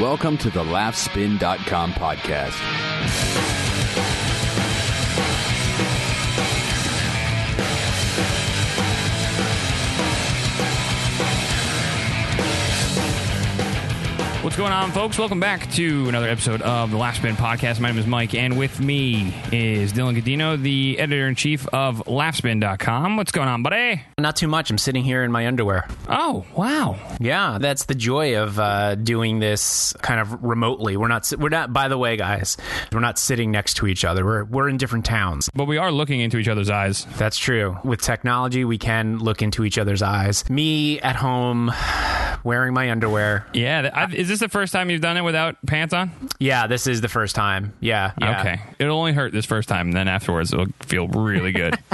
Welcome to the laughspin.com podcast. What's going on, folks? Welcome back to another episode of the Laughspin Podcast. My name is Mike, and with me is Dylan Gadino, the editor in chief of laughspin.com. What's going on, buddy? Not too much. I'm sitting here in my underwear. Oh, wow. Yeah, that's the joy of uh, doing this kind of remotely. We're not. We're not. By the way, guys, we're not sitting next to each other. We're we're in different towns. But we are looking into each other's eyes. That's true. With technology, we can look into each other's eyes. Me at home, wearing my underwear. Yeah. I've, is this the first time you've done it without pants on? Yeah, this is the first time. Yeah. yeah. Okay. It'll only hurt this first time, and then afterwards it'll feel really good.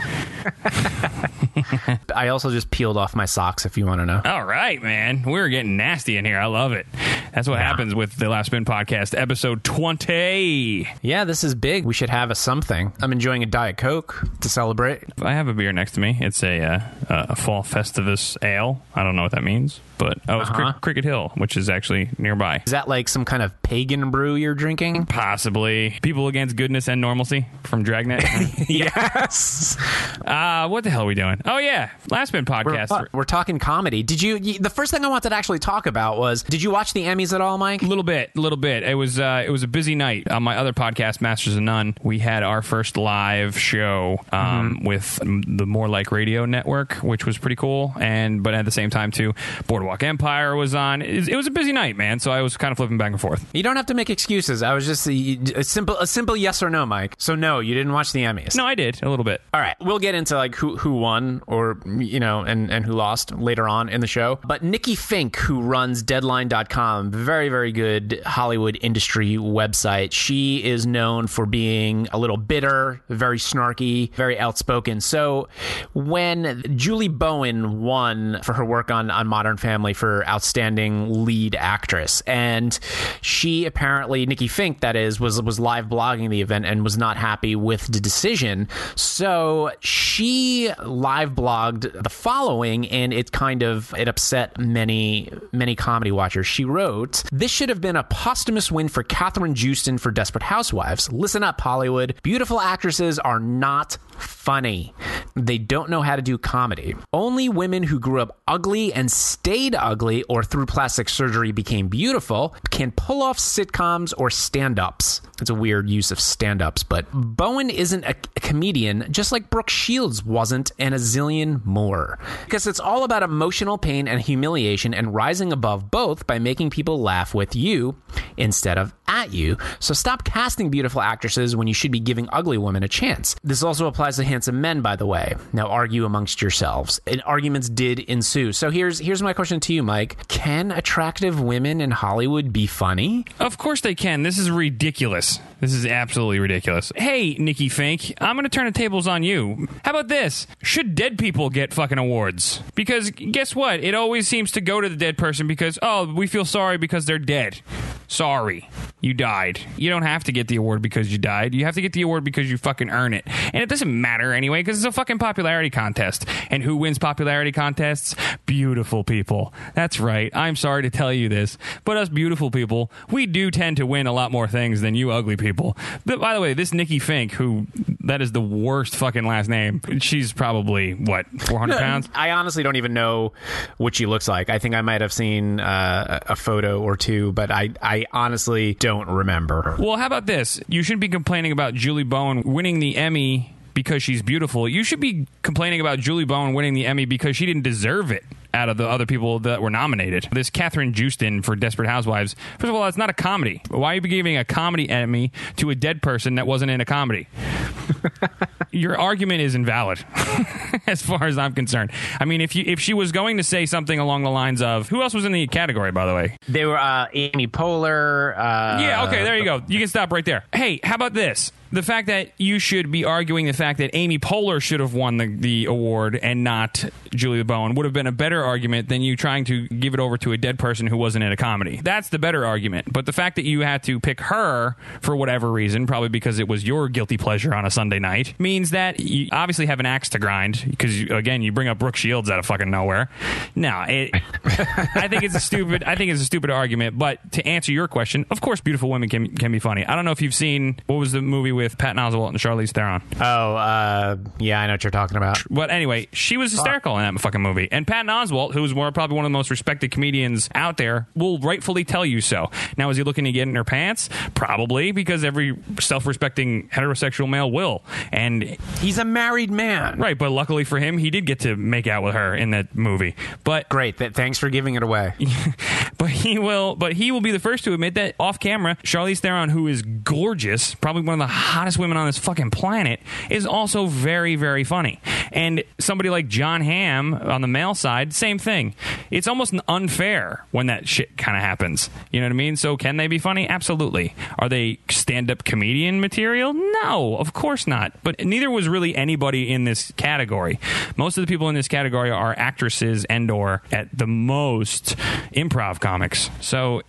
I also just peeled off my socks. If you want to know. All right, man. We're getting nasty in here. I love it. That's what happens with the Laughspin Podcast, episode 20. Yeah, this is big. We should have a something. I'm enjoying a diet coke to celebrate. I have a beer next to me. It's a uh, a fall Festivus ale. I don't know what that means, but oh, it's Uh-huh. Cricket Hill, which is actually nearby. Is that like some kind of pagan brew you're drinking? Possibly people against goodness and normalcy from Dragnet. yes. uh, what the hell are we doing? Oh yeah, Last We're, Podcast. we're talking comedy. Did you? The first thing I wanted to actually talk about was: Did you watch the Emmys at all, Mike? A little bit, a little bit. It was uh, it was a busy night on my other podcast, Masters of None. We had our first live show um, with the More Like Radio Network, which was pretty cool. And but at the same time, too, Boardwalk Empire was on. It, it was a busy night, man. So I was kind of flipping back and forth. You don't have to make excuses. I was just uh, a, a simple, a simple yes or no, Mike. So no, you didn't watch the Emmys. No, I did a little bit. All right, we'll get into like who who won or you know and and who lost later on in the show. But Nikki Finke, who runs Deadline.com, very very good Hollywood industry website. She is known for being a little bitter, very snarky, very outspoken. So when Julie Bowen won for her work on on Modern Family for outstanding lead actress, and she apparently Nikki Finke that is was was live blogging the event and was not happy with the decision. So she live blogged the following, and it kind of it upset many many comedy watchers. She wrote, "This should have been a posthumous win for Kathryn Joosten for Desperate Housewives. Listen up, Hollywood. Beautiful actresses are not." Funny. They don't know how to do comedy. Only women who grew up ugly and stayed ugly or through plastic surgery became beautiful can pull off sitcoms or stand ups. It's a weird use of stand ups, but Bowen isn't a, a comedian, just like Brooke Shields wasn't, and a zillion more. Because it's all about emotional pain and humiliation and rising above both by making people laugh with you instead of at you. So stop casting beautiful actresses when you should be giving ugly women a chance. This also applies to handsome men, by the way. Now argue amongst yourselves. And arguments did ensue. So here's here's my question to you, Mike. Can attractive women in Hollywood be funny? Of course they can. This is ridiculous. This is absolutely ridiculous. Hey, Nikki Finke, I'm going to turn the tables on you. How about this? Should dead people get fucking awards? Because guess what? It always seems to go to the dead person because, oh, we feel sorry because they're dead. Sorry. You died. You don't have to get the award because you died. You have to get the award because you fucking earn it. And it doesn't matter anyway because it's a fucking popularity contest. And who wins popularity contests? Beautiful people. That's right. I'm sorry to tell you this, but us beautiful people, we do tend to win a lot more things than you ugly people. But by the way, this Nikki Finke, who that is the worst fucking last name, she's probably what 400 pounds. I honestly don't even know what she looks like. I think I might have seen uh, a photo or two, but I, I honestly don't remember. Well, how about this? You shouldn't be complaining about Julie Bowen winning the Emmy because she's beautiful. You should be complaining about Julie Bowen winning the Emmy because she didn't deserve it out of the other people that were nominated. This Kathryn Joosten for Desperate Housewives. First of all, that's not a comedy. Why are you giving a comedy Emmy to a dead person that wasn't in a comedy? Your argument is invalid, as far as I'm concerned. I mean, if you if she was going to say something along the lines of who else was in the category, by the way, They were uh, Amy Poehler. Uh, yeah, okay, there you go. You can stop right there. Hey, how about this? The fact that you should be arguing the fact that Amy Poehler should have won the, the award and not Julia Bowen would have been a better better argument than you trying to give it over to a dead person who wasn't in a comedy. That's the better argument. But the fact that you had to pick her for whatever reason, probably because it was your guilty pleasure on a Sunday night, means that you obviously have an axe to grind. Because again, you bring up Brooke Shields out of fucking nowhere. No, it, I think it's a stupid. I think it's a stupid argument. But to answer your question, of course, beautiful women can can be funny. I don't know if you've seen what was the movie with Pat Oswalt and Charlize Theron. Oh, uh, yeah, I know what you're talking about. But anyway, she was hysterical in that fucking movie. And Pat Oswalt, who's more probably one of the most respected comedians out there, will rightfully tell you so. Now, is he looking to get in her pants? Probably, because every self-respecting heterosexual male will. And He's a married man. right, but luckily for him, he did get to make out with her in that movie. But Great. Th- thanks for giving it away. but he will but he will be the first to admit that off camera Charlize Theron who is gorgeous probably one of the hottest women on this fucking planet is also very very funny and somebody like Jon Hamm on the male side same thing. It's almost unfair when that shit kind of happens. You know what I mean? So can they be funny? Absolutely. Are they stand-up comedian material? No of course not. But neither was really anybody in this category. Most of the people in this category are actresses and or at the most improv comics. So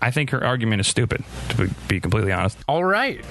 I think her argument is stupid to be completely honest. All right.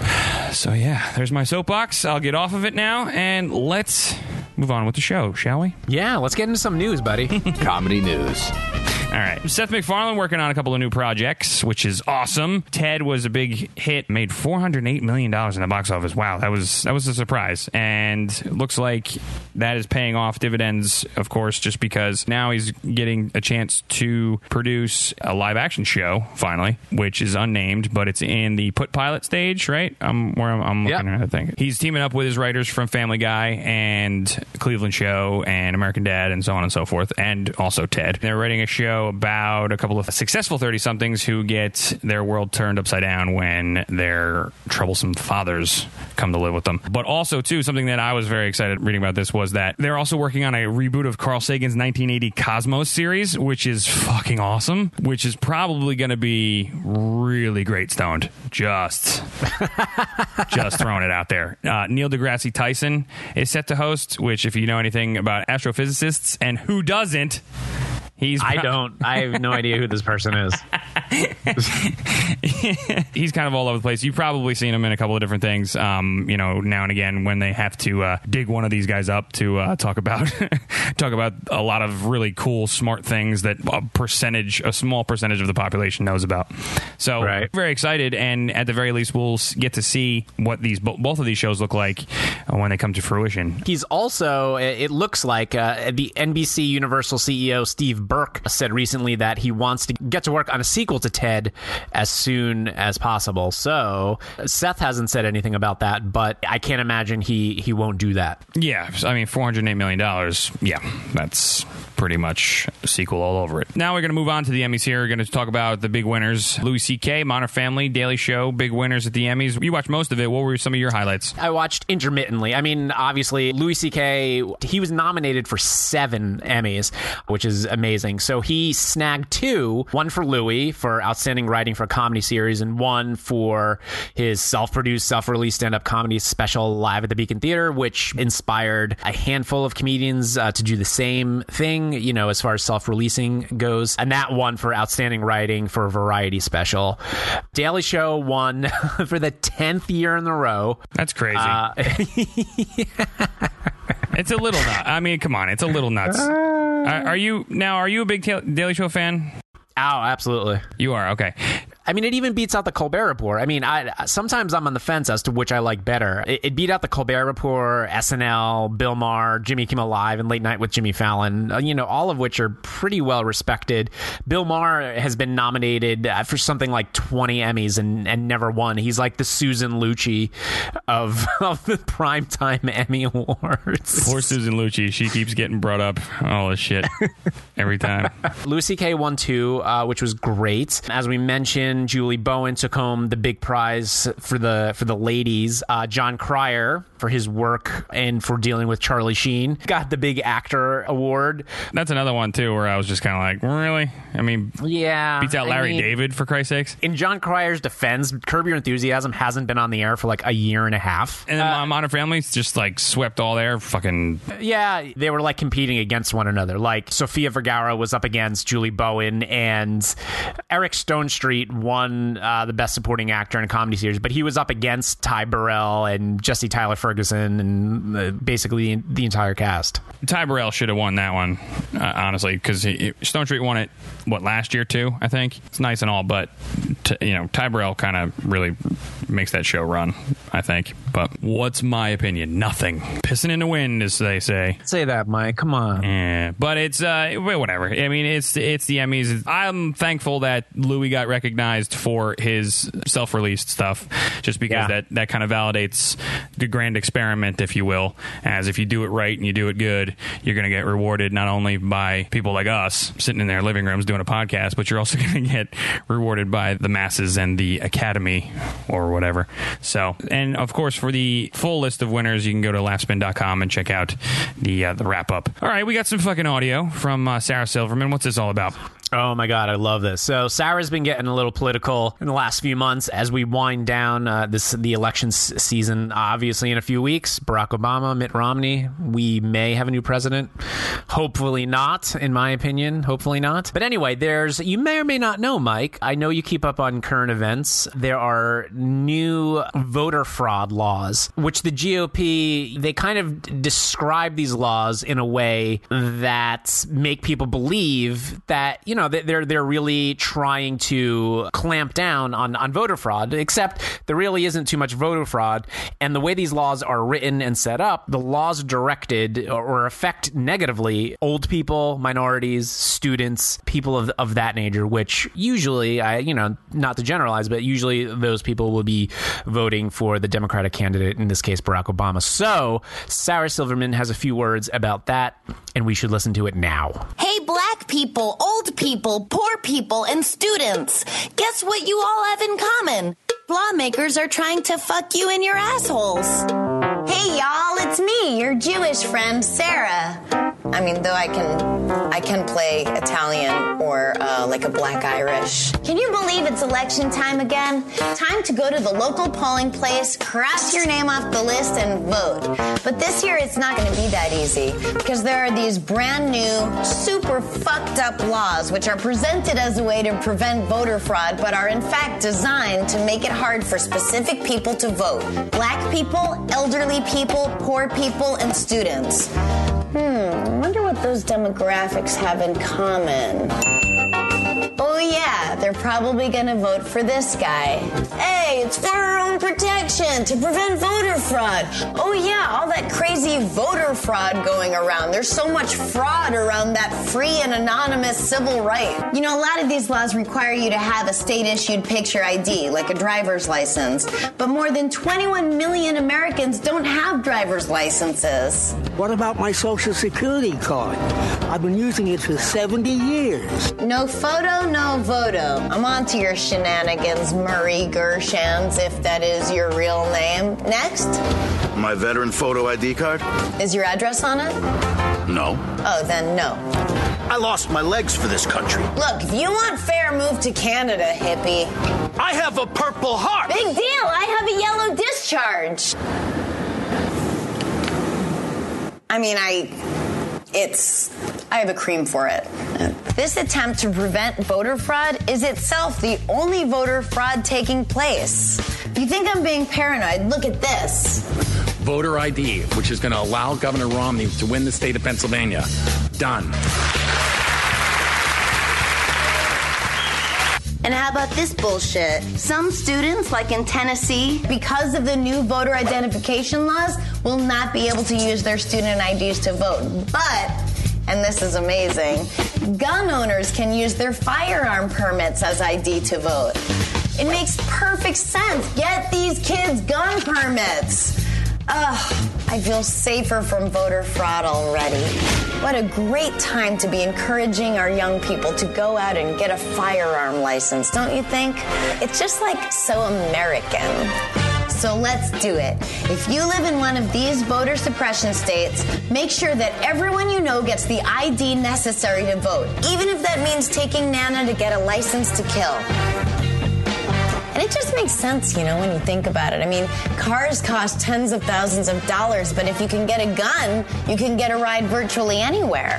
so yeah there's my soapbox. I'll get off of it now and let's move on with the show shall we? Yeah, let's get into some news, buddy. Comedy news. All right. Seth MacFarlane working on a couple of new projects, which is awesome. Ted was a big hit, made $408 million in the box office. Wow, that was that was a surprise. And looks like that is paying off dividends, of course, just because now he's getting a chance to produce a live action show, finally, which is unnamed, but it's in the put pilot stage, right? Um, where I'm, I'm looking Yeah. at it, I think. He's teaming up with his writers from Family Guy and Cleveland Show and American Dad and so on and so forth, and also Ted. They're writing a show about a couple of successful 30 somethings who get their world turned upside down when their troublesome fathers come to live with them. But also, too, something that I was very excited reading about this was that they're also working on a reboot of Carl Sagan's 1980 Cosmos series, which is fucking awesome, which is probably going to be really great stoned. Just just throwing it out there. Uh, Neil deGrasse Tyson is set to host, which, if you know anything about astrophysicists, and who doesn't, he's I don't. I have no idea who this person is. he's kind of all over the place. You've probably seen him in a couple of different things. Um, you know, now and again when they have to uh, dig one of these guys up to uh, talk about talk about a lot of really cool, smart things that a percentage, a small percentage of the population knows about. So, Right. very excited, and at the very least, we'll get to see what these both of these shows look like uh, when they come to fruition. He's also, it looks like, uh, the NBC Universal CEO Steve Burke said recently that he wants to get to work on a sequel to Ted as soon as possible. So Seth hasn't said anything about that, but I can't imagine he, he won't do that. Yeah, I mean, four hundred eight million dollars. Yeah, that's pretty much sequel all over it. Now we're going to move on to the Emmys. Here, we're going to talk about the big winners: Louis C.K., Modern Family, Daily Show, big winners at the Emmys. You watched most of it. What were some of your highlights? I watched intermittently. I mean, obviously, Louis C.K. he was nominated for seven Emmys, which is amazing. So he snagged two: one for Louis for outstanding writing for a comedy series, and one for his self-produced, self-released stand-up comedy special live at the Beacon Theater, which inspired a handful of comedians uh, to do the same thing. You know, as far as self-releasing goes, and that one for outstanding writing for a variety special. Daily Show won for the tenth year in a row. That's crazy. Uh, it's a little nut. I mean, come on, it's a little nuts. Are, are you now? Are you a big Daily Show fan? Oh, absolutely. You are okay. I mean, it even beats out the Colbert Report. I mean, I sometimes I'm on the fence as to which I like better. It, it beat out the Colbert Report, SNL, Bill Maher, Jimmy Kimmel Live, and Late Night with Jimmy Fallon. uh, You know, all of which are pretty well respected. Bill Maher has been nominated uh, for something like 20 Emmys and, and never won. He's like the Susan Lucci of of the primetime Emmy Awards. Poor Susan Lucci. She keeps getting brought up all this shit every time. Louis C.K. won two, uh, which was great. As we mentioned, Julie Bowen took home the big prize for the for the ladies. Uh, Jon Cryer for his work and for dealing with Charlie Sheen. Got the big actor award. That's another one too, where I was just kind of like, really? I mean, Yeah. beats out I Larry mean, David for Christ's sakes. In Jon Cryer's defense, Curb Your Enthusiasm hasn't been on the air for like a year and a half. And then uh, Modern Family's just like swept all there. Fucking Yeah, they were like competing against one another. Like Sofia Vergara was up against Julie Bowen, and Eric Stonestreet won uh, the Best Supporting Actor in a Comedy Series, but he was up against Ty Burrell and Jesse Tyler Ferguson and uh, basically the, the entire cast. Ty Burrell should have won that one, uh, honestly, because Stonestreet won it what last year too. I think it's nice and all, but t- you know Ty Burrell kind of really makes that show run. I think. But what's my opinion? Nothing. Pissing in the wind, as they say. Say that, Mike. Come on. Yeah, but it's uh, whatever. I mean, it's it's the Emmys. I'm thankful that Louis got recognized for his self-released stuff, just because Yeah. that that kind of validates the grand experiment, if you will. As if you do it right and you do it good, you're going to get rewarded not only by people like us sitting in their living rooms doing a podcast, but you're also going to get rewarded by the masses and the Academy or whatever. So, and of course, for the full list of winners, you can go to laughspin.com and check out the uh, the wrap up. All right, we got some fucking audio from uh, Sarah Silverman. What's this all about? Oh my god, I love this. So Sarah's been getting a little political in the last few months as we wind down uh, this the elections season. Obviously, in a few weeks, Barack Obama, Mitt Romney, we may have a new president. Hopefully not, in my opinion. Hopefully not. But anyway, there's you may or may not know, Mike. I know you keep up on current events. There are new voter fraud laws, which the GOP they kind of describe these laws in a way that make people believe that you know that they're they're really trying to clamp down on on voter fraud. Except there really isn't too much voter fraud, and the way these laws are written and set up, the laws directed or, or affect negatively old people, minorities, students, people of of that nature. Which usually, I you know not to generalize, but usually those people will be voting for the Democratic candidate in this case, Barack Obama. So Sarah Silverman has a few words about that, and we should listen to it now. Hey, black people, old people, poor people, and students. Guess what you all have in common? Lawmakers are trying to fuck you in your assholes. Hey, y'all, it's me, your Jewish friend, Sarah. I mean, though I can, I can play Italian or uh, like a Black Irish. Can you believe it's election time again? Time to go to the local polling place, cross your name off the list, and vote. But this year, it's not going to be that easy because there are these brand new, super fucked up laws which are presented as a way to prevent voter fraud, but are in fact designed to make it hard for specific people to vote. Black people, elderly people, poor people, and students. Hmm, wonder what those demographics have in common. Probably gonna vote for this guy. Hey, it's for our own protection to prevent voter fraud. Oh, yeah, all that crazy voter fraud going around. There's so much fraud around that free and anonymous civil right. You know, a lot of these laws require you to have a state issued picture ID, like a driver's license. But more than 21 million Americans don't have driver's licenses. What about my social security card? I've been using it for 70 years. No photo, no voto. I'm on to your shenanigans, Murray Gershenz, if that is your real name. Next, My veteran photo ID card? is your address on it? No. Oh, then no. I lost my legs for this country. Look, if you want fair, move to Canada, hippie. I have a purple heart. Big deal, I have a yellow discharge. I mean, I. It's. I have a cream for it. This attempt to prevent voter fraud is itself the only voter fraud taking place. If you think I'm being paranoid, look at this. voter ID, which is going to allow Governor Romney to win the state of Pennsylvania. Done. And how about this bullshit? Some students, like in Tennessee, because of the new voter identification laws, will not be able to use their student IDs to vote. But, and this is amazing, gun owners can use their firearm permits as ID to vote. It makes perfect sense. Get these kids gun permits. Ugh, I feel safer from voter fraud already. What a great time to be encouraging our young people to go out and get a firearm license, don't you think? It's just like so American. So let's do it. If you live in one of these voter suppression states, make sure that everyone you know gets the ID necessary to vote, even if that means taking Nana to get a license to kill. And it just makes sense, you know, when you think about it. I mean, cars cost tens of thousands of dollars, but if you can get a gun, you can get a ride virtually anywhere.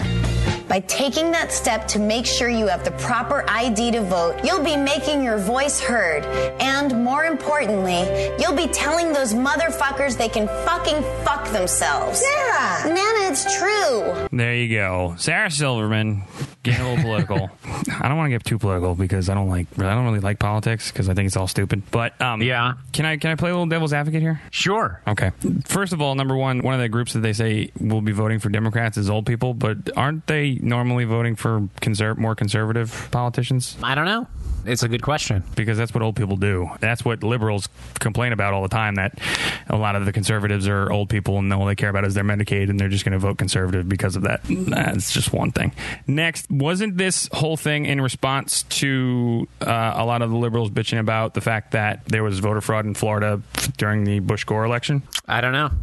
By taking that step to make sure you have the proper ID to vote, you'll be making your voice heard. And more importantly, you'll be telling those motherfuckers they can fucking fuck themselves. Sarah! Nana, it's true. There you go, Sarah Silverman. Getting a little political. I don't want to get too political because I don't like. I don't really like politics because I think it's all stupid. But um, Yeah. can I can I play a little devil's advocate here? Sure. Okay. First of all, number one, one of the groups that they say will be voting for Democrats is old people, but aren't they normally voting for more conservative politicians? I don't know. It's a good question. Because that's what old people do. That's what liberals complain about all the time. That a lot of the conservatives are old people, and all they care about is their Medicaid, and they're just going to vote conservative because of that. That's just one thing. Next, wasn't this whole thing in response to uh, a lot of the liberals bitching about the fact that there was voter fraud in Florida during the Bush Gore election? I don't know.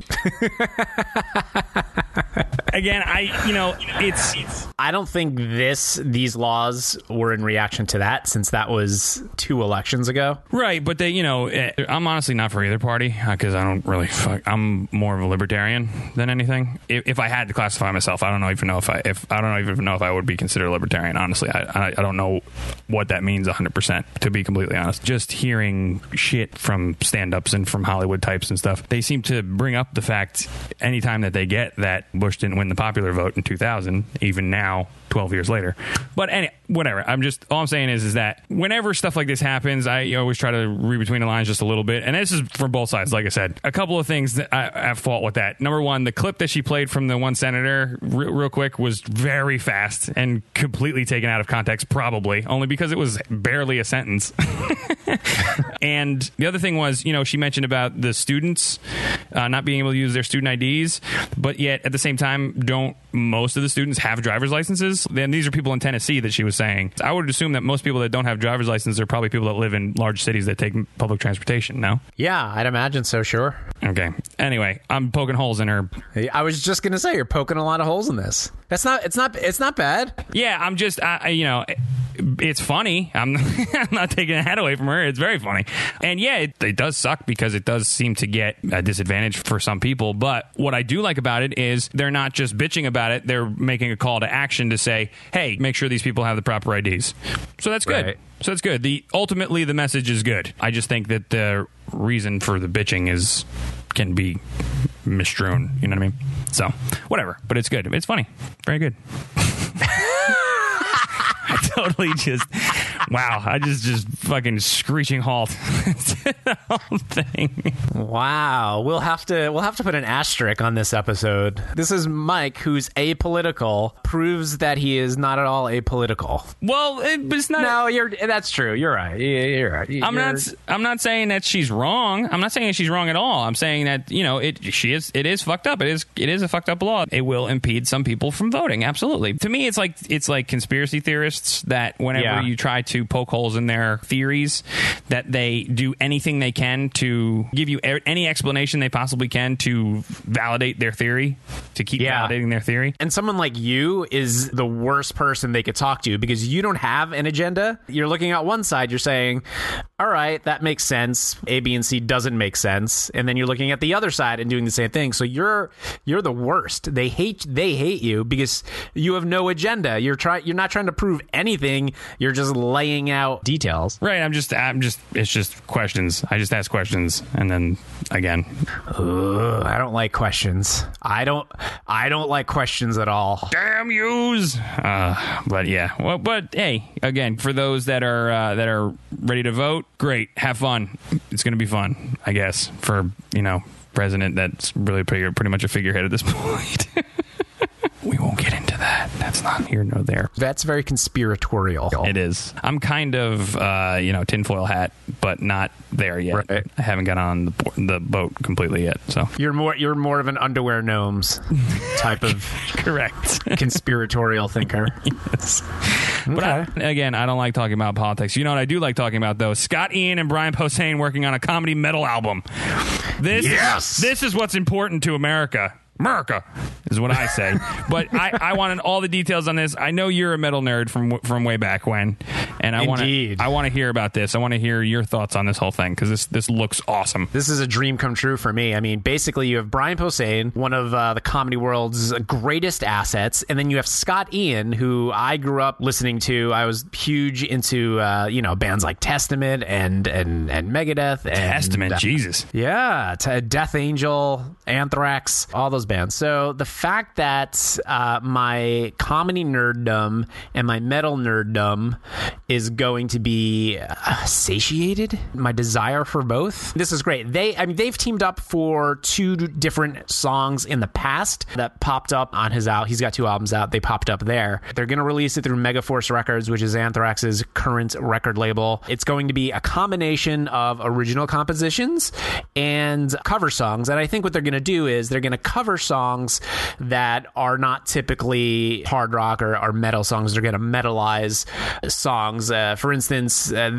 Again, I you know it's I don't think this these laws were in reaction to that since that was two elections ago. Right, but they, you know, eh, I'm honestly not for either party because I don't really. Fuck, I'm more of a libertarian than anything. If, if I had to classify myself, I don't know even know if I if I don't even know if I would be considered libertarian. Honestly, I I, I don't know what that means 100. percent To be completely honest, just hearing shit from stand-ups and from Hollywood types and stuff, they seem to bring up the fact anytime that they get that Bush didn't win the popular vote in 2000, even now. 12 years later. But any, whatever. I'm just, all I'm saying is, is that whenever stuff like this happens, I always try to read between the lines just a little bit. And this is from both sides, like I said. A couple of things that I, have fault with that. Number one, the clip that she played from the one senator, re- real quick, was very fast and completely taken out of context, probably, only because it was barely a sentence. and the other thing was, you know, she mentioned about the students uh, not being able to use their student IDs, but yet at the same time, don't most of the students have driver's licenses? Then these are people in Tennessee that she was saying. I would assume that most people that don't have driver's licenses are probably people that live in large cities that take public transportation. No. Yeah, I'd imagine so. Sure. Okay. Anyway, I'm poking holes in her. I was just gonna say you're poking a lot of holes in this. That's not. It's not. It's not bad. Yeah, I'm just, I, you know, it's funny. I'm, I'm not taking a hat away from her. It's very funny. And yeah, it, it does suck because it does seem to get a disadvantage for some people. But what I do like about it is they're not just bitching about it, they're making a call to action to say, hey, make sure these people have the proper IDs. So that's good. Right. So that's good. The ultimately the message is good. I just think that the reason for the bitching is can be misstrewn. You know what I mean? So whatever. But it's good. It's funny. Very good. I totally just wow. I just just fucking screeching halt the whole thing. Wow. We'll have to. We'll have to put an asterisk on this episode. This is Mike, who's apolitical, proves that he is not at all apolitical. Well, it, but it's not. No, you're. That's true. You're right. You're right. I'm You're- not. I'm not saying that she's wrong. I'm not saying that she's wrong at all. I'm saying that you know it. She is. It is fucked up. It is. It is a fucked up law. It will impede some people from voting. Absolutely. To me, it's like it's like conspiracy theorists that whenever Yeah. you try to poke holes in their theories, that they do anything they can to give you any explanation they possibly can to validate their theory, to keep Yeah. validating their theory. And someone like you is the worst person they could talk to because you don't have an agenda. You're looking at one side, you're saying, all right, that makes sense. A, B, and C doesn't make sense. And then you're looking at the other side and doing the same thing. So you're you're the worst. They hate they hate you because you have no agenda. You're trying you're not trying to prove anything. You're just laying out details. Right. I'm just. I'm just. It's just questions. I just ask questions, and then again, Ugh, I don't like questions. I don't I don't like questions at all. damn yous. Uh, but yeah, well, but hey, again, for those that are uh, that are ready to vote, great, have fun. It's going to be fun, I guess, for you know president that's really pretty, pretty much a figurehead at this point. We won't get into that. that's not here nor there. That's very conspiratorial. It is. I'm kind of, uh, you know, tinfoil hat, but not there yet. Right. I haven't got on the, bo- the boat completely yet. So You're more you're more of an underwear gnomes type of correct. conspiratorial thinker. But I, again, I don't like talking about politics. You know what I do like talking about though? Scott Ian and Brian Posehn working on a comedy metal album. This, Yes! this is what's important to America. America is what I say. but I, I wanted all the details on this. I know you're a metal nerd from from way back when, and I want to I want to hear about this. I want to hear your thoughts on this whole thing because this this looks awesome. This is a dream come true for me. I mean, basically, you have Brian Posehn, one of uh, the comedy world's greatest assets, and then you have Scott Ian, who I grew up listening to. I was huge into uh, you know bands like Testament and and and Megadeth, and, Testament, uh, Jesus. Yeah, t- Death Angel, Anthrax, all those bands. So the fact that uh, my comedy nerddom and my metal nerddom is going to be uh, satiated, my desire for both, this is great. They, I mean, they've teamed up for two different songs in the past that popped up on his out. He's got two albums out. They popped up there. They're going to release it through Megaforce Records, which is Anthrax's current record label. It's going to be a combination of original compositions and cover songs. And I think what they're going to do is they're going to cover songs that are not typically hard rock or, or metal songs. They're going to metalize songs. Uh, for instance, uh,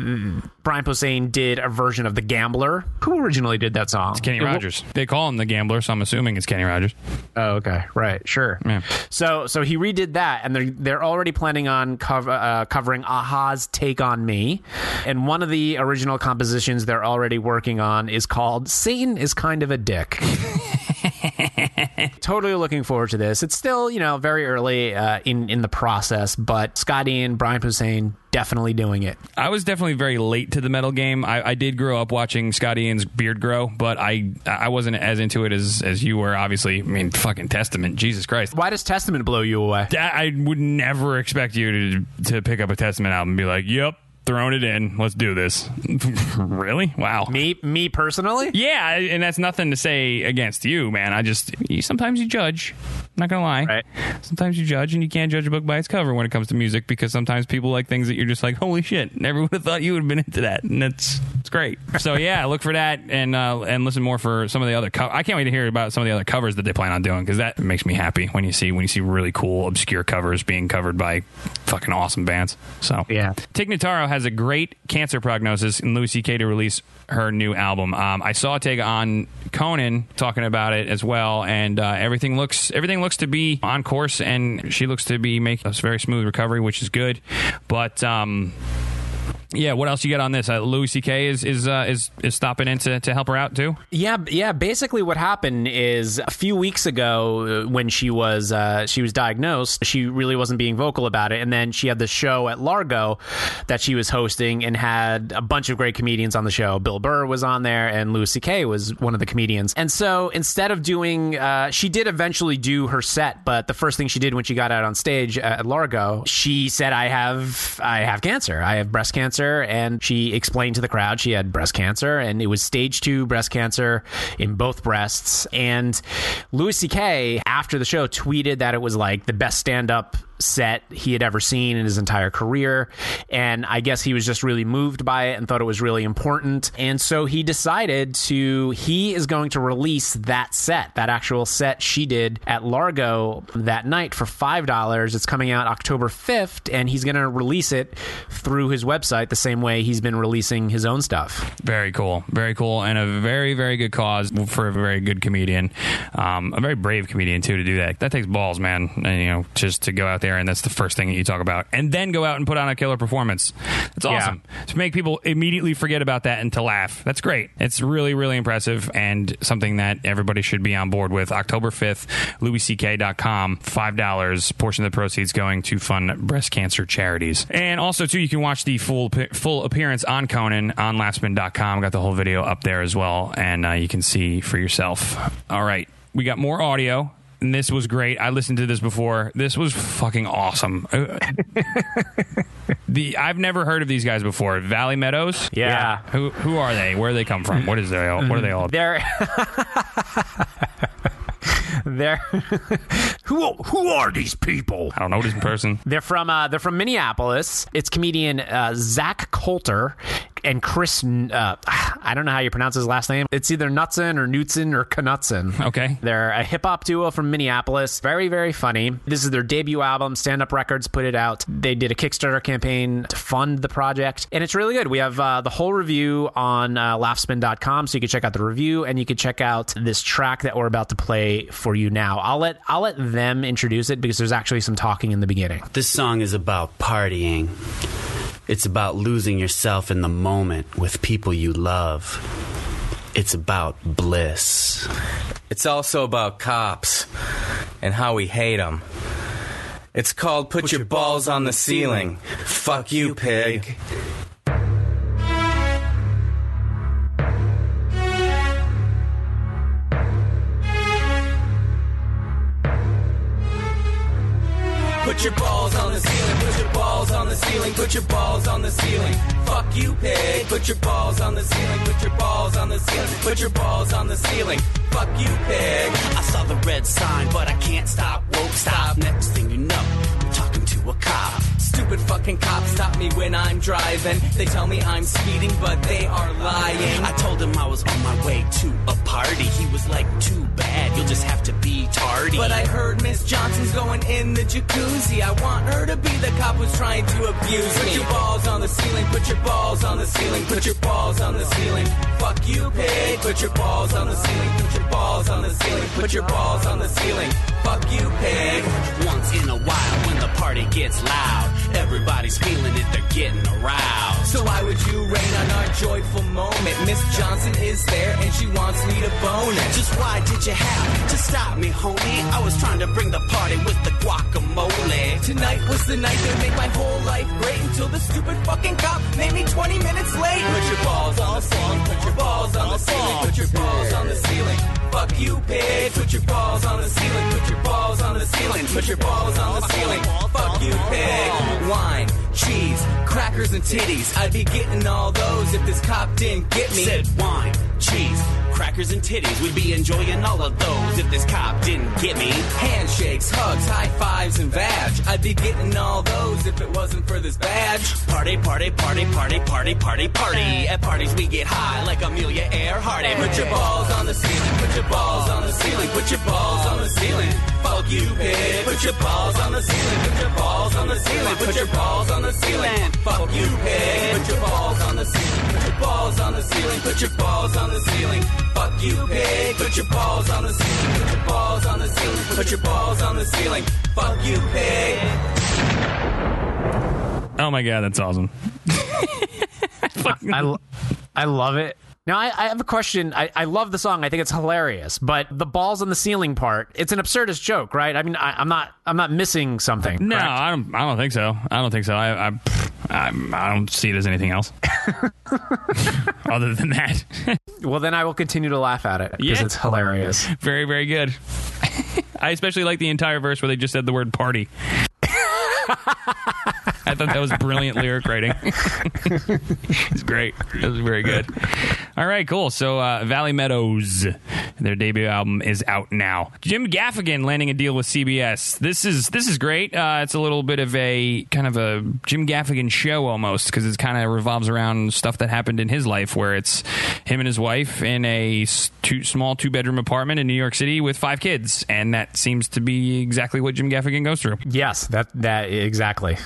Brian Posehn did a version of The Gambler. Who originally did that song? It's Kenny Rogers. They call him the gambler, so I'm assuming it's Kenny Rogers. Oh, okay, right, sure. Yeah. So, so he redid that, and they're they're already planning on cover, uh, covering a-ha's "Take on Me," and one of the original compositions they're already working on is called "Satan is Kind of a Dick." totally looking forward to this. It's still, you know, very early uh, in in the process, but Scott Ian, Brian Posehn, definitely doing it. I was definitely very late to the metal game. I, I did grow up watching Scott Ian's beard grow, but I I wasn't as into it as as you were. Obviously, I mean, fucking Testament, Jesus Christ. Why does Testament blow you away? That- I would never expect you to to pick up a Testament album and be like, "Yep, throwing it in. Let's do this." really? Wow. Me, me personally. Yeah, and that's nothing to say against you, man. I just you, sometimes you judge. I'm not gonna lie. Right. Sometimes you judge, and you can't judge a book by its cover when it comes to music because sometimes people like things that you're just like, holy shit, never would have thought you would have been into that, and it's it's great. So yeah, look for that and uh, and listen more for some of the other. Co- I can't wait to hear about some of the other covers that they plan on doing because that makes me happy when you see when you see really cool obscure covers being covered by fucking awesome bands. So Yeah. Tig Notaro has a great cancer prognosis in Louis C.K. to release her new album. Um, I saw Tig on Conan talking about it as well, and uh, everything looks everything looks to be on course, and she looks to be making a very smooth recovery, which is good. But um, yeah, what else you got on this? Uh, Louis C.K. is is uh, is is stopping in to, to help her out too. Yeah, yeah. Basically, what happened is a few weeks ago, uh, when she was uh, she was diagnosed, she really wasn't being vocal about it, and then she had the show at Largo that she was hosting, and had a bunch of great comedians on the show. Bill Burr was on there, and Louis C.K. was one of the comedians. And so instead of doing, uh, she did eventually do her set, but the first thing she did when she got out on stage at Largo, she said, "I have I have cancer. I have breast cancer." And she explained to the crowd she had breast cancer, and it was stage two breast cancer in both breasts. And Louis C.K. after the show tweeted that it was like the best stand up set he had ever seen in his entire career. And I guess he was just really moved by it and thought it was really important. And so he decided to, he is going to release that set, that actual set she did at Largo that night for $5. It's coming out October 5th, and he's going to release it through his website the same way he's been releasing his own stuff. Very cool, very cool, and a very very good cause for a very good comedian, um, a very brave comedian too to do that. That takes balls, man. And, you know, just to go out there and that's the first thing that you talk about, and then go out and put on a killer performance. That's Yeah. awesome to make people immediately forget about that and to laugh. That's great. It's really really impressive and something that everybody should be on board with. October fifth, LouisCK.com, five dollars. Portion of the proceeds going to fund breast cancer charities, and also too you can watch the full full appearance on Conan on Laughspin.com. Got the whole video up there as well, and uh, you can see for yourself. All right, we got more audio. And this was great. I listened to this before. This was fucking awesome. Uh, the I've never heard of these guys before. Valley Meadows. Yeah. Who who are they? Where do they come from? What is they? all What are they all? They're They're who who are these people? I don't know this person. They're from uh, they're from Minneapolis. It's comedian uh, Zach Coulter and Chris. Uh, I don't know how you pronounce his last name. It's either Knutson or Knutson or Knutson. Okay. They're a hip hop duo from Minneapolis. Very very funny. This is their debut album. Stand Up Records put it out. They did a Kickstarter campaign to fund the project, and it's really good. We have uh, the whole review on uh, laughspin.com, so you can check out the review and you can check out this track that we're about to play for you now. I'll let I'll let them introduce it because there's actually some talking in the beginning. This song is about partying. It's about losing yourself in the moment with people you love. It's about bliss. It's also about cops and how we hate them. It's called Put, Your, Balls on the Ceiling. Fuck you, pig. Put your balls on the ceiling, put your balls on the ceiling, put your balls on the ceiling. Fuck you, pig. Put your balls on the ceiling, put your balls on the ceiling, put your balls on the ceiling. Fuck you, pig. I saw the red sign, but I can't stop. Won't stop. Next thing you know, I'm talking to a cop. Stupid fucking cops stop me when I'm driving. They tell me I'm speeding, but they are lying. I told him I was on my way to a party. He was like, too bad, you'll just have to be tardy. But I heard Miss Johnson's going in the jacuzzi. I want her to be the cop who's trying to abuse me. Put your balls on the ceiling, put your balls on the ceiling, put your balls on the ceiling. Fuck you, pig. Put your balls on the ceiling, put your balls on the ceiling, put your balls on the ceiling. Fuck you, pig. Once in a while, when the party gets loud, everybody's feeling it, they're getting aroused. So why would you rain on our joyful moment? Miss Johnson is there and she wants me to bone it. Just why did you have to stop me, homie? I was trying to bring the party with the guacamole. Tonight was the night that made my whole life great until the stupid fucking cop made me 20 minutes late. Put your balls on the ceiling, put your balls on the ceiling, put your balls on the ceiling. Fuck you, pig. Put your balls on the ceiling, put your balls on the ceiling, put your balls on the ceiling. Fuck you, pig. Wine, cheese, crackers, and titties. I'd be getting all those if this cop didn't get me. Said wine, cheese, crackers, and titties. We'd be enjoying all of those if this cop didn't get me. Handshakes, hugs, high fives, and vag. I'd be getting all those if it wasn't for this badge. Party, party, party, party, party, party, party. At parties we get high like Amelia Earhart. Put your balls on the ceiling, put your balls on the ceiling, put your balls on the ceiling. Fuck you, pig. Put your balls on the ceiling, put your balls on the ceiling, put your balls on the ceiling. Fuck you, pig. Put your balls on the ceiling, put your balls on the ceiling, put your balls on the ceiling. Fuck you, pig. Put your balls on the ceiling, put your balls on the ceiling, put your balls on the ceiling. Fuck you, pig. Oh my god, that's awesome. I, lo- I love it. Now, I, I have a question. I, I love the song. I think it's hilarious. But the balls on the ceiling part, it's an absurdist joke, right? I mean, I, I'm not I'm not missing something. No, correct? I don't. I don't think so. I don't think so. I. I, I, I don't see it as anything else. Other than that, Well, then I will continue to laugh at it because Yeah. it's hilarious. very, very good. I especially like the entire verse where they just said the word party. I thought that was brilliant lyric writing. it's great. That was very good. All right, cool. So, uh, Valley Meadows, their debut album is out now. Jim Gaffigan landing a deal with CBS. This is this is great. Uh, it's a little bit of a kind of a Jim Gaffigan show almost because it kind of revolves around stuff that happened in his life, where it's him and his wife in a two, small two bedroom apartment in New York City with five kids, and that seems to be exactly what Jim Gaffigan goes through Yes, that that exactly.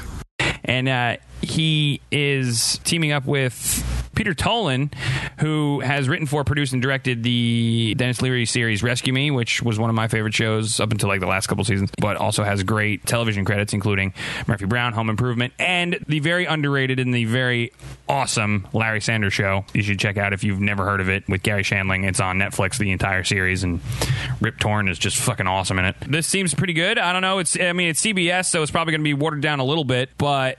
And uh, he is teaming up with Peter Tolan, who has written for, produced, and directed the Denis Leary series Rescue Me, which was one of my favorite shows up until like the last couple seasons, but also has great television credits, including Murphy Brown, Home Improvement, and the very underrated and the very awesome Larry Sanders Show. You should check out if you've never heard of it with Garry Shandling. It's on Netflix, the entire series, and Rip Torn is just fucking awesome in it. This seems pretty good. I don't know. It's I mean it's CBS, so it's probably going to be watered down a little bit, but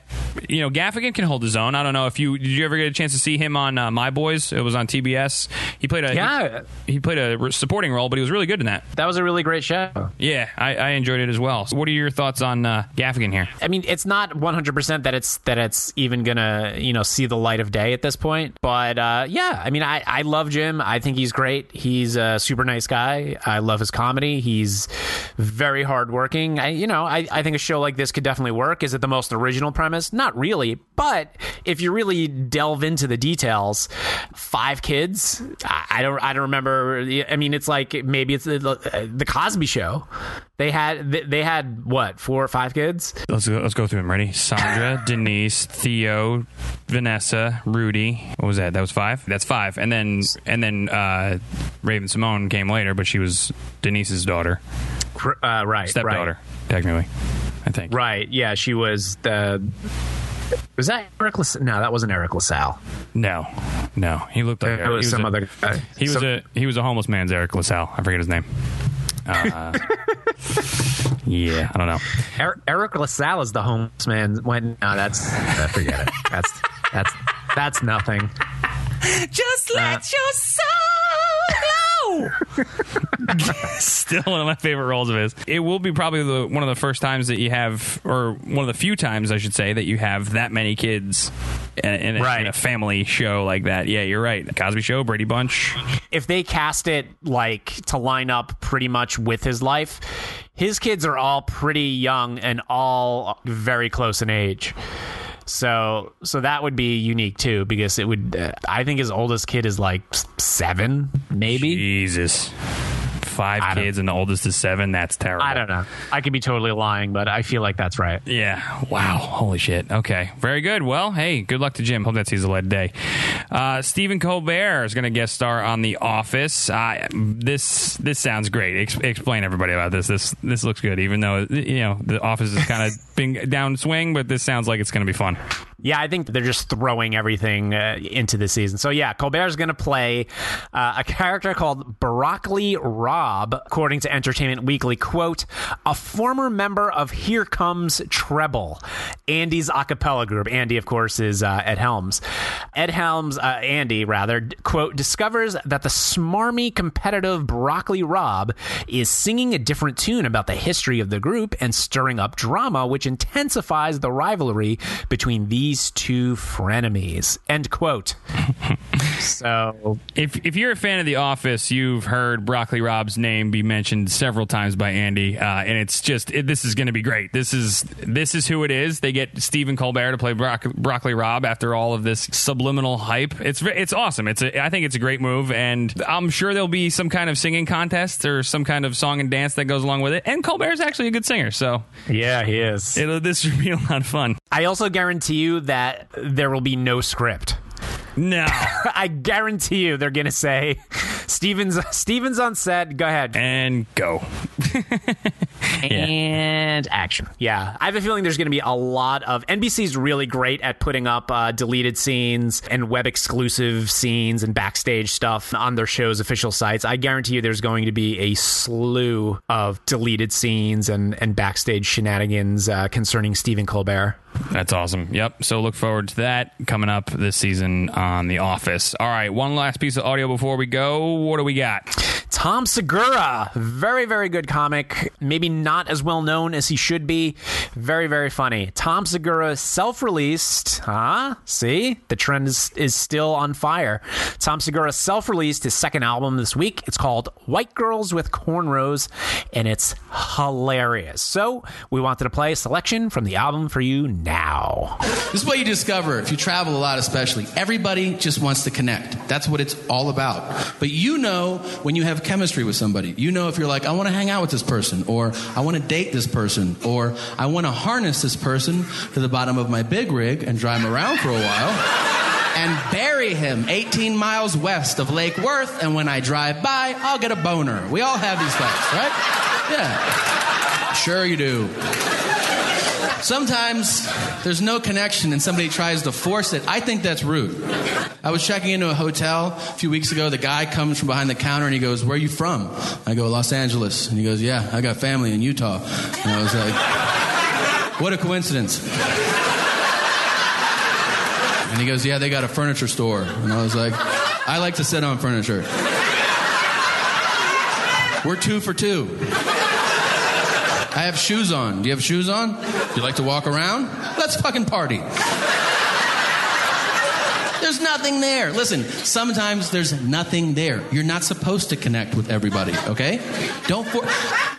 you know Gaffigan can hold his own. I don't know if you did you ever get a chance to see him on uh, My Boys, It was on TBS. He played a Yeah. He, he played a supporting role, but he was really good in that. That was a really great show. Yeah, I, I enjoyed it as well. So what are your thoughts on uh, Gaffigan here? I mean, it's not 100% that it's that it's even gonna you know see the light of day at this point. But uh, yeah, I mean, I I love Jim. I think he's great. He's a super nice guy. I love his comedy. He's very hardworking. I you know I I think a show like this could definitely work. Is it the most original premise? Not really. But if you really delve into the details, five kids. I, don't I don't remember. I mean, it's like maybe it's the, the Cosby Show. They had they had what four or five kids. Let's go, let's go through them. Ready? Sandra, Denise, Theo, Vanessa, Rudy. What was that? That was five. That's five. And then and then uh, Raven-Symoné came later, but she was Denise's daughter, Uh, right, stepdaughter, technically. I think. Right. Yeah, she was the. Was that Eric? Las- no, that wasn't Eric LaSalle. No, no. He looked like It was he some a, other guy. He was Some- a he was a homeless man's Eric LaSalle. I forget his name. Uh, yeah, I don't know. Er- Eric LaSalle is the homeless man. When no, that's uh, forget it. That's that's that's nothing. Just let your soul go. Still one of my favorite roles of his. It will be probably the, one of the first times that you have, or one of the few times I should say, that you have that many kids in, in, a, Right. in a family show like that. Yeah, you're right. Cosby Show, Brady Bunch. If they cast it like to line up pretty much with his life, his kids are all pretty young and all very close in age. So, so that would be unique too, because it would. Uh, I think his oldest kid is like seven, maybe. Jesus. Five kids and the oldest is seven. That's terrible. I don't know. I could be totally lying, but I feel like that's right. Yeah. Wow. Holy shit. Okay. Very good. Well, hey, good luck to Jim. Hope that sees the light of day. Uh, Stephen Colbert is going to guest star on The Office. Uh, this this sounds great. Ex- explain everybody about this. This this looks good, even though you know The Office is kind of being downswing, but this sounds like it's going to be fun. Yeah, I think they're just throwing everything uh, into the season. So yeah, Colbert's going to play uh, a character called Broccoli Rob, according to Entertainment Weekly. "Quote: A former member of Here Comes Treble, Andy's a cappella group. Andy, of course, is uh, Ed Helms. Ed Helms, uh, Andy rather, quote discovers that the smarmy, competitive Broccoli Rob is singing a different tune about the history of the group and stirring up drama, which intensifies the rivalry between these two frenemies. End quote. so If if you're a fan of The Office, you've heard Broccoli Rob's name be mentioned several times by Andy, uh, and it's just it, this is going to be great. This is this is who it is. They get Stephen Colbert to play Brock, Broccoli Rob after all of this subliminal hype. It's it's awesome. It's a, I think it's a great move, and I'm sure there'll be some kind of singing contest or some kind of song and dance that goes along with it. And Colbert's actually a good singer, so yeah, he is. it'll, this should be a lot of fun. I also guarantee you that there will be no script. No. I guarantee you they're gonna say Stevens Stevens on set, go ahead. and go. and action. Yeah, I have a feeling there's going to be a lot of NBC's really great at putting up uh, deleted scenes and web exclusive scenes and backstage stuff on their show's official sites. I guarantee you there's going to be a slew of deleted scenes and, and backstage shenanigans uh, concerning Stephen Colbert. That's awesome. Yep. So look forward to that coming up this season on The Office. All right. One last piece of audio before we go. What do we got? Tom Segura, very, very good comic. Maybe not as well known as he should be. Very, very funny. Tom Segura self released, huh? See? The trend is, is still on fire. Tom Segura self released his second album this week. It's called White Girls with Cornrows, and it's hilarious. So we wanted to play a selection from the album for you now. This is what you discover if you travel a lot, especially. Everybody just wants to connect. That's what it's all about. But you know when you have chemistry with somebody. You know if you're like, I want to hang out with this person, or I want to date this person, or I want to harness this person to the bottom of my big rig and drive him around for a while. And bury him 18 miles west of Lake Worth, and when I drive by, I'll get a boner. We all have these thoughts, right? Yeah. Sure, you do. Sometimes there's no connection and somebody tries to force it. I think that's rude. I was checking into a hotel a few weeks ago. The guy comes from behind the counter and he goes, Where are you from? I go, Los Angeles. And he goes, Yeah, I got family in Utah. And I was like, What a coincidence. And he goes, Yeah, they got a furniture store. And I was like, I like to sit on furniture. We're two for two. I have shoes on. Do you have shoes on? Do you like to walk around? Let's fucking party. There's nothing there. Listen, sometimes there's nothing there. You're not supposed to connect with everybody, okay? Don't for-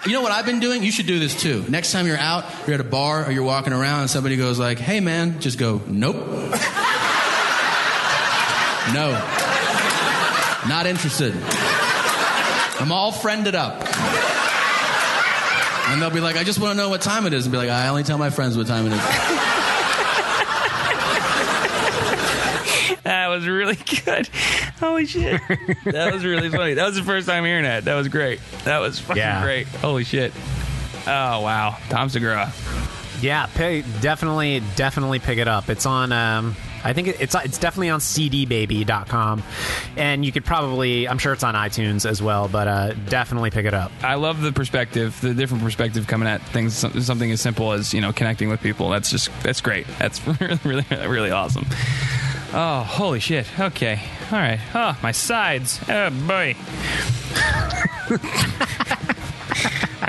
You know what I've been doing? You should do this too. Next time you're out, you're at a bar or you're walking around and somebody goes like, "Hey man," just go, "Nope." no. Not interested. I'm all friended up. And they'll be like, I just want to know what time it is. And be like, I only tell my friends what time it is. That was really good. Holy shit. That was really funny. That was the first time hearing that. That was great. That was fucking Yeah. great. Holy shit. Oh, wow. Tom Segura. Yeah, pay, definitely, definitely pick it up. It's on. Um, I think it's it's definitely on cdbaby.com, and you could probably. I'm sure it's on iTunes as well, but uh, definitely pick it up. I love the perspective, the different perspective coming at things. Something as simple as you know connecting with people. That's just that's great. That's really really really awesome. Oh, holy shit. Okay, all right. Oh, my sides. Oh boy.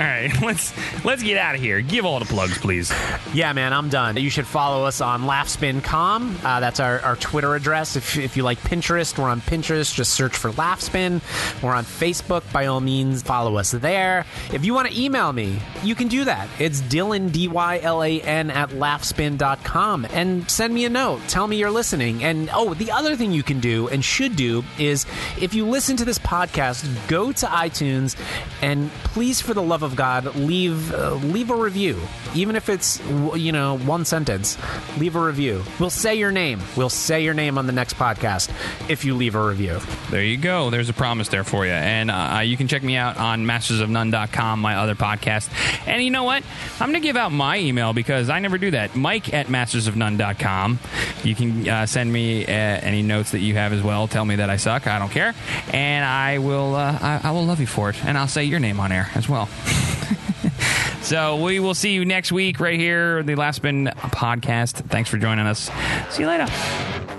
all right, let's let's get out of here. Give all the plugs, please. Yeah, man, I'm done. You should follow us on laughspin.com. Uh, that's our, our Twitter address. If, if you like Pinterest, we're on Pinterest. Just search for Laughspin. We're on Facebook. By all means, follow us there. If you want to email me, you can do that. It's Dylan, D Y L A N, at laughspin.com. And send me a note. Tell me you're listening. And oh, the other thing you can do and should do is if you listen to this podcast, go to iTunes and please, for the love of God, leave uh, leave a review, even if it's you know one sentence. Leave a review. We'll say your name. We'll say your name on the next podcast if you leave a review. There you go. There's a promise there for you. And uh, you can check me out on mastersofnone.com, my other podcast. And you know what? I'm going to give out my email because I never do that. Mike at mastersofnone.com. You can uh, send me uh, any notes that you have as well. Tell me that I suck. I don't care. And I will, uh, I, I will love you for it. And I'll say your name on air as well. so we will see you next week right here, the Laughspin podcast. Thanks for joining us. See you later.